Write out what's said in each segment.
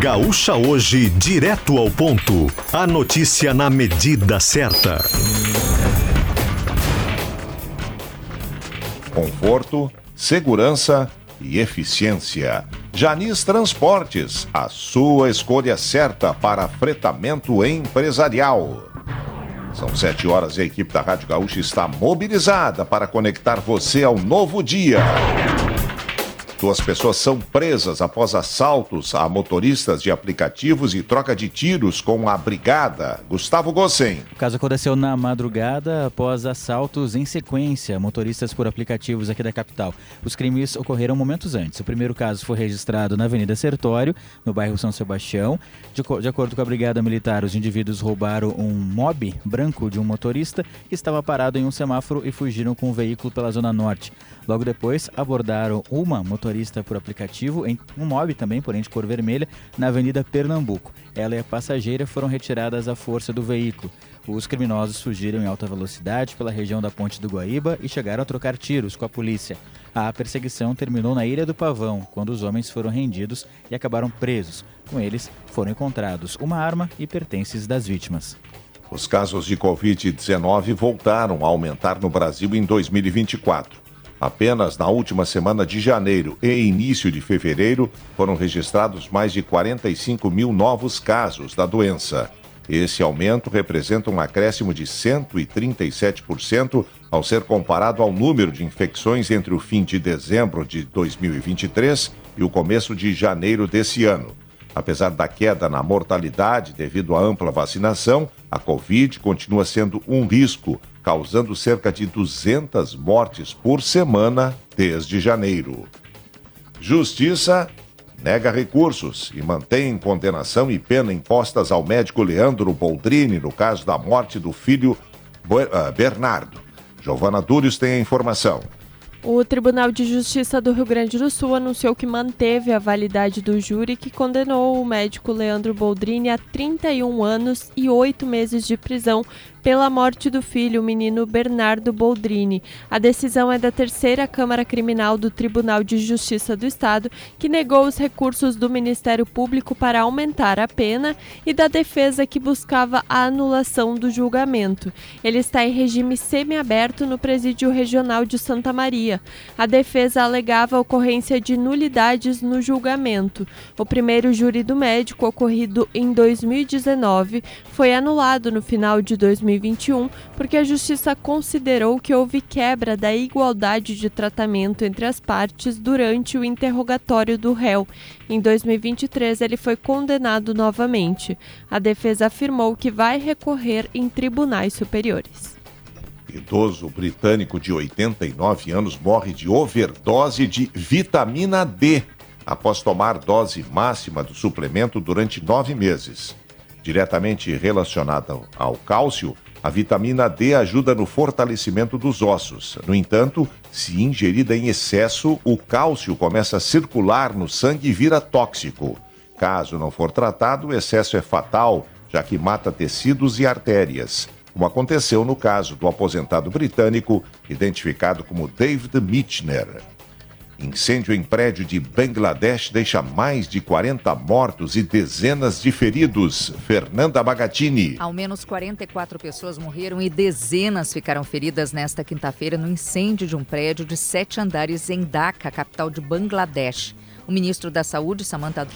Gaúcha Hoje, direto ao ponto. A notícia na medida certa. Conforto, segurança e eficiência. Janis Transportes, a sua escolha certa para fretamento empresarial. São sete horas e a equipe da Rádio Gaúcha está mobilizada para conectar você ao novo dia. Duas pessoas são presas após assaltos a motoristas de aplicativos e troca de tiros com a brigada. Gustavo Gossen. O caso aconteceu na madrugada após assaltos em sequência motoristas por aplicativos aqui da capital. Os crimes ocorreram momentos antes. O primeiro caso foi registrado na Avenida Sertório, no bairro São Sebastião. De, de acordo com a brigada militar, os indivíduos roubaram um mob branco de um motorista que estava parado em um semáforo e fugiram com o veículo pela zona norte. Logo depois, abordaram uma motorista por aplicativo, em um mob também, porém de cor vermelha, na Avenida Pernambuco. Ela e a passageira foram retiradas à força do veículo. Os criminosos fugiram em alta velocidade pela região da Ponte do Guaíba e chegaram a trocar tiros com a polícia. A perseguição terminou na Ilha do Pavão, quando os homens foram rendidos e acabaram presos. Com eles foram encontrados uma arma e pertences das vítimas. Os casos de Covid-19 voltaram a aumentar no Brasil em 2024. Apenas na última semana de janeiro e início de fevereiro foram registrados mais de 45 mil novos casos da doença. Esse aumento representa um acréscimo de 137% ao ser comparado ao número de infecções entre o fim de dezembro de 2023 e o começo de janeiro desse ano. Apesar da queda na mortalidade devido à ampla vacinação, a Covid continua sendo um risco, causando cerca de 200 mortes por semana desde janeiro. Justiça nega recursos e mantém condenação e pena impostas ao médico Leandro Boldrini no caso da morte do filho ah, Bernardo. Giovana Dúrios tem a informação. O Tribunal de Justiça do Rio Grande do Sul anunciou que manteve a validade do júri que condenou o médico Leandro Boldrini a 31 anos e 8 meses de prisão pela morte do filho, o menino Bernardo Boldrini. A decisão é da terceira Câmara Criminal do Tribunal de Justiça do Estado, que negou os recursos do Ministério Público para aumentar a pena e da defesa que buscava a anulação do julgamento. Ele está em regime semiaberto no Presídio Regional de Santa Maria. A defesa alegava a ocorrência de nulidades no julgamento. O primeiro júri do médico, ocorrido em 2019, foi anulado no final de 2020 2021, porque a Justiça considerou que houve quebra da igualdade de tratamento entre as partes durante o interrogatório do réu. Em 2023, ele foi condenado novamente. A defesa afirmou que vai recorrer em tribunais superiores. Idoso britânico de 89 anos morre de overdose de vitamina D após tomar dose máxima do suplemento durante nove meses. Diretamente relacionada ao cálcio, a vitamina D ajuda no fortalecimento dos ossos. No entanto, se ingerida em excesso, o cálcio começa a circular no sangue e vira tóxico. Caso não for tratado, o excesso é fatal, já que mata tecidos e artérias, como aconteceu no caso do aposentado britânico, identificado como David Mitchner. Incêndio em prédio de Bangladesh deixa mais de 40 mortos e dezenas de feridos. Fernanda Bagatini. Ao menos 44 pessoas morreram e dezenas ficaram feridas nesta quinta-feira no incêndio de um prédio de sete andares em Dhaka, capital de Bangladesh. O ministro da Saúde, Samantha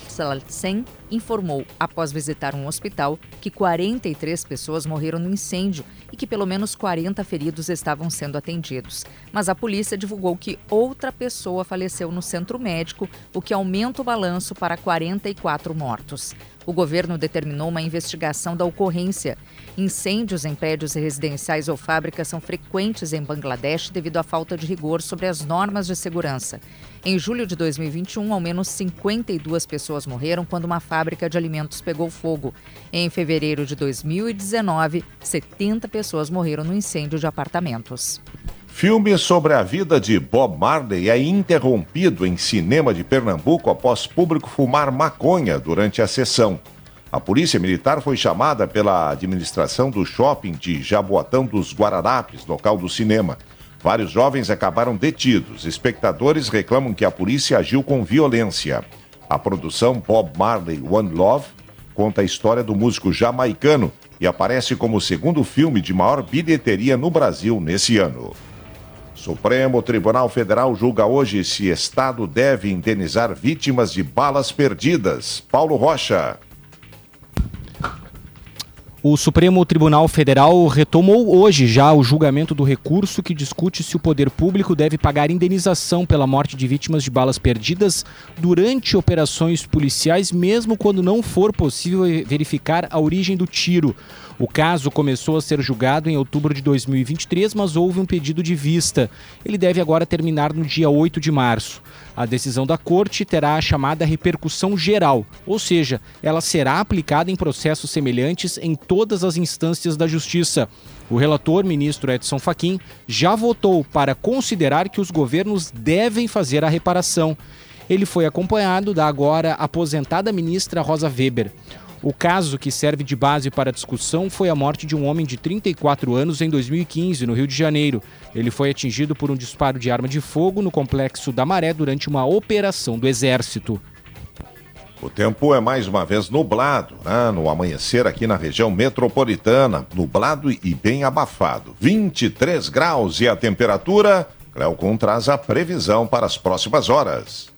Sen, informou, após visitar um hospital, que 43 pessoas morreram no incêndio e que pelo menos 40 feridos estavam sendo atendidos. Mas a polícia divulgou que outra pessoa faleceu no centro médico, o que aumenta o balanço para 44 mortos. O governo determinou uma investigação da ocorrência. Incêndios em prédios residenciais ou fábricas são frequentes em Bangladesh devido à falta de rigor sobre as normas de segurança. Em julho de 2021, ao menos 52 pessoas morreram quando uma fábrica de alimentos pegou fogo. Em fevereiro de 2019, 70 pessoas morreram no incêndio de apartamentos. Filme sobre a vida de Bob Marley é interrompido em cinema de Pernambuco após público fumar maconha durante a sessão. A polícia militar foi chamada pela administração do shopping de Jaboatão dos Guararapes, local do cinema. Vários jovens acabaram detidos. Espectadores reclamam que a polícia agiu com violência. A produção Bob Marley One Love conta a história do músico jamaicano e aparece como o segundo filme de maior bilheteria no Brasil nesse ano. Supremo Tribunal Federal julga hoje se Estado deve indenizar vítimas de balas perdidas. Paulo Rocha. O Supremo Tribunal Federal retomou hoje já o julgamento do recurso que discute se o poder público deve pagar indenização pela morte de vítimas de balas perdidas durante operações policiais, mesmo quando não for possível verificar a origem do tiro. O caso começou a ser julgado em outubro de 2023, mas houve um pedido de vista. Ele deve agora terminar no dia 8 de março. A decisão da Corte terá a chamada repercussão geral, ou seja, ela será aplicada em processos semelhantes em todas as instâncias da Justiça. O relator, ministro Edson Fachin, já votou para considerar que os governos devem fazer a reparação. Ele foi acompanhado da agora aposentada ministra Rosa Weber. O caso que serve de base para a discussão foi a morte de um homem de 34 anos em 2015, no Rio de Janeiro. Ele foi atingido por um disparo de arma de fogo no complexo da Maré durante uma operação do Exército. O tempo é mais uma vez nublado, né? no amanhecer aqui na região metropolitana, nublado e bem abafado. 23 graus e a temperatura. Cleocon traz a previsão para as próximas horas.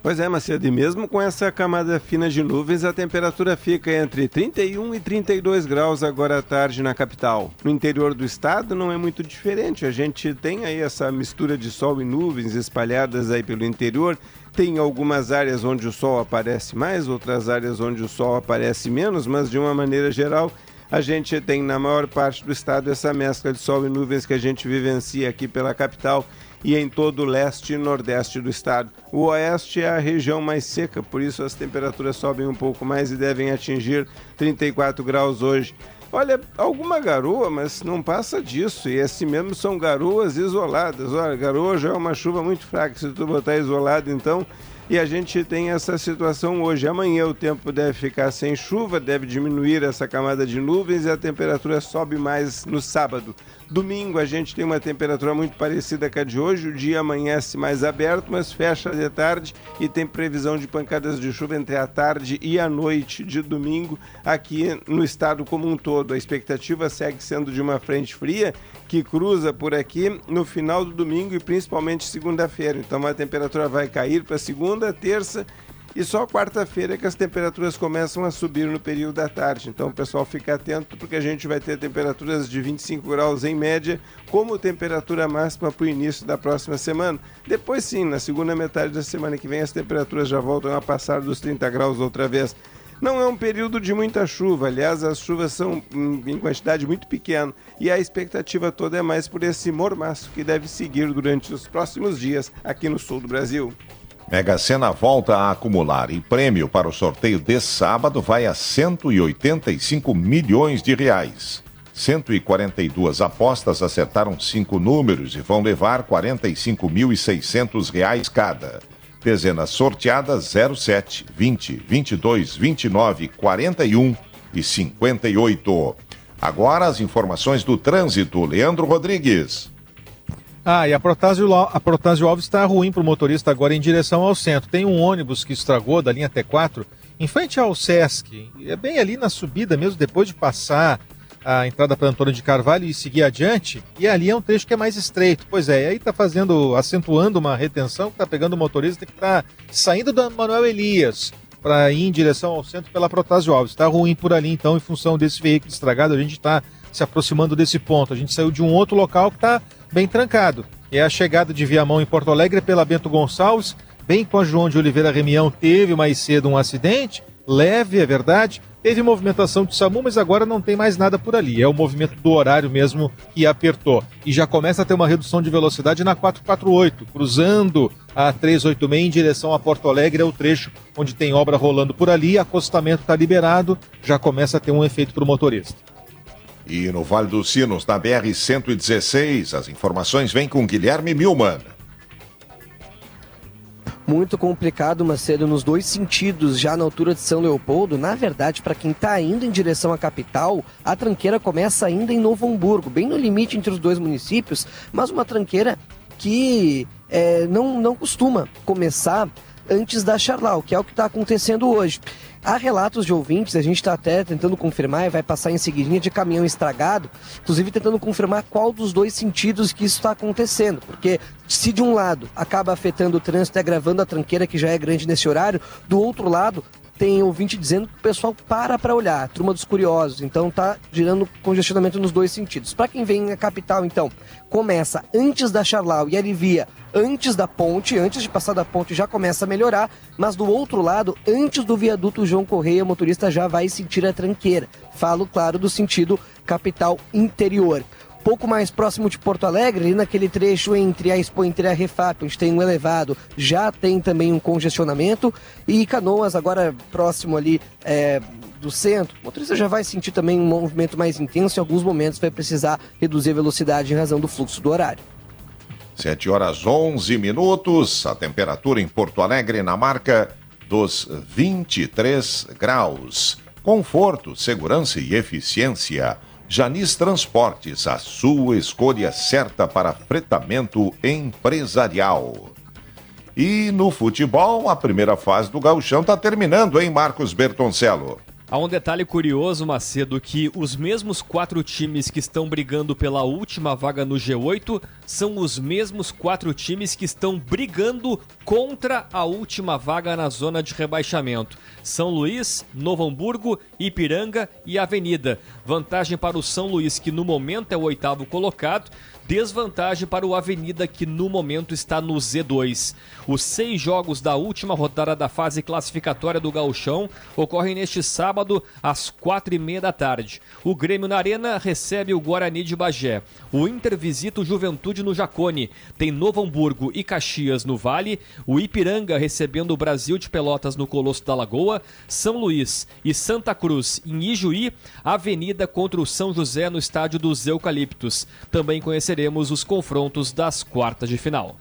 Pois é, Macedo, e mesmo com essa camada fina de nuvens, a temperatura fica entre 31 e 32 graus agora à tarde na capital. No interior do estado não é muito diferente, a gente tem aí essa mistura de sol e nuvens espalhadas aí pelo interior. Tem algumas áreas onde o sol aparece mais, outras áreas onde o sol aparece menos, mas de uma maneira geral a gente tem na maior parte do estado essa mescla de sol e nuvens que a gente vivencia aqui pela capital e em todo o leste e nordeste do estado. O oeste é a região mais seca, por isso as temperaturas sobem um pouco mais e devem atingir 34 graus hoje. Olha, alguma garoa, mas não passa disso. E assim mesmo são garoas isoladas. Olha, garoa já é uma chuva muito fraca. Se tu botar isolado, então e a gente tem essa situação hoje. Amanhã o tempo deve ficar sem chuva, deve diminuir essa camada de nuvens e a temperatura sobe mais no sábado. Domingo a gente tem uma temperatura muito parecida com a de hoje. O dia amanhece mais aberto, mas fecha de tarde e tem previsão de pancadas de chuva entre a tarde e a noite de domingo aqui no estado como um todo. A expectativa segue sendo de uma frente fria que cruza por aqui no final do domingo e principalmente segunda-feira. Então a temperatura vai cair para segunda, terça e só quarta-feira que as temperaturas começam a subir no período da tarde. Então, pessoal fica atento porque a gente vai ter temperaturas de 25 graus em média como temperatura máxima para o início da próxima semana. Depois, sim, na segunda metade da semana que vem, as temperaturas já voltam a passar dos 30 graus outra vez. Não é um período de muita chuva, aliás, as chuvas são em quantidade muito pequena e a expectativa toda é mais por esse mormaço que deve seguir durante os próximos dias aqui no sul do Brasil. Mega Sena volta a acumular e prêmio para o sorteio desse sábado vai a 185 milhões de reais. 142 apostas acertaram cinco números e vão levar 45.600 reais cada. Dezenas sorteadas 07, 20, 22, 29, 41 e 58. Agora as informações do trânsito. Leandro Rodrigues. Ah, e a Protásio, a Protásio Alves está ruim para o motorista agora em direção ao centro. Tem um ônibus que estragou da linha T4 em frente ao Sesc. É bem ali na subida mesmo, depois de passar a entrada para Antônio de Carvalho e seguir adiante, e ali é um trecho que é mais estreito. Pois é, e aí está fazendo, acentuando uma retenção que está pegando o motorista que está saindo do Manuel Elias para ir em direção ao centro pela Protásio Alves. Está ruim por ali, então, em função desse veículo estragado, a gente está se aproximando desse ponto. A gente saiu de um outro local que está bem trancado. É a chegada de Viamão em Porto Alegre pela Bento Gonçalves, bem com a João de Oliveira Remião, teve mais cedo um acidente, leve, é verdade, Teve movimentação de SAMU, mas agora não tem mais nada por ali. É o movimento do horário mesmo que apertou. E já começa a ter uma redução de velocidade na 448, cruzando a 386 em direção a Porto Alegre. É o trecho onde tem obra rolando por ali. Acostamento está liberado, já começa a ter um efeito para o motorista. E no Vale dos Sinos, na BR-116, as informações vêm com Guilherme Milman muito complicado, Macedo, nos dois sentidos, já na altura de São Leopoldo. Na verdade, para quem está indo em direção à capital, a tranqueira começa ainda em Novo Hamburgo, bem no limite entre os dois municípios, mas uma tranqueira que é, não, não costuma começar antes da Charlau, que é o que está acontecendo hoje. Há relatos de ouvintes, a gente está até tentando confirmar e vai passar em seguidinha de caminhão estragado, inclusive tentando confirmar qual dos dois sentidos que isso está acontecendo, porque se de um lado acaba afetando o trânsito e agravando a tranqueira que já é grande nesse horário, do outro lado tem ouvinte dizendo que o pessoal para para olhar, turma dos curiosos, então tá gerando congestionamento nos dois sentidos. Para quem vem na capital, então, começa antes da Charlau e alivia antes da ponte, antes de passar da ponte já começa a melhorar, mas do outro lado, antes do viaduto João Correia, o motorista já vai sentir a tranqueira. Falo, claro, do sentido capital interior pouco mais próximo de Porto Alegre, ali naquele trecho entre a Expo entre a Refap, onde tem um elevado, já tem também um congestionamento. E Canoas, agora próximo ali é, do centro, o motorista já vai sentir também um movimento mais intenso. Em alguns momentos vai precisar reduzir a velocidade em razão do fluxo do horário. 7 horas 11 minutos, a temperatura em Porto Alegre na marca dos 23 graus. Conforto, segurança e eficiência. Janis Transportes, a sua escolha certa para fretamento empresarial. E no futebol, a primeira fase do gauchão está terminando, hein, Marcos Bertoncello? Há um detalhe curioso, Macedo, que os mesmos quatro times que estão brigando pela última vaga no G8 são os mesmos quatro times que estão brigando contra a última vaga na zona de rebaixamento. São Luís, Novo Hamburgo, Ipiranga e Avenida. Vantagem para o São Luís, que no momento é o oitavo colocado, Desvantagem para o Avenida, que no momento está no Z2. Os seis jogos da última rodada da fase classificatória do Gauchão ocorrem neste sábado, às quatro e meia da tarde. O Grêmio na Arena recebe o Guarani de Bagé. O Inter visita o Juventude no Jacone. Tem Novo Hamburgo e Caxias no Vale. O Ipiranga recebendo o Brasil de Pelotas no Colosso da Lagoa. São Luís e Santa Cruz em Ijuí. Avenida contra o São José no estádio dos Eucaliptos. Também conheceremos os confrontos das quartas de final.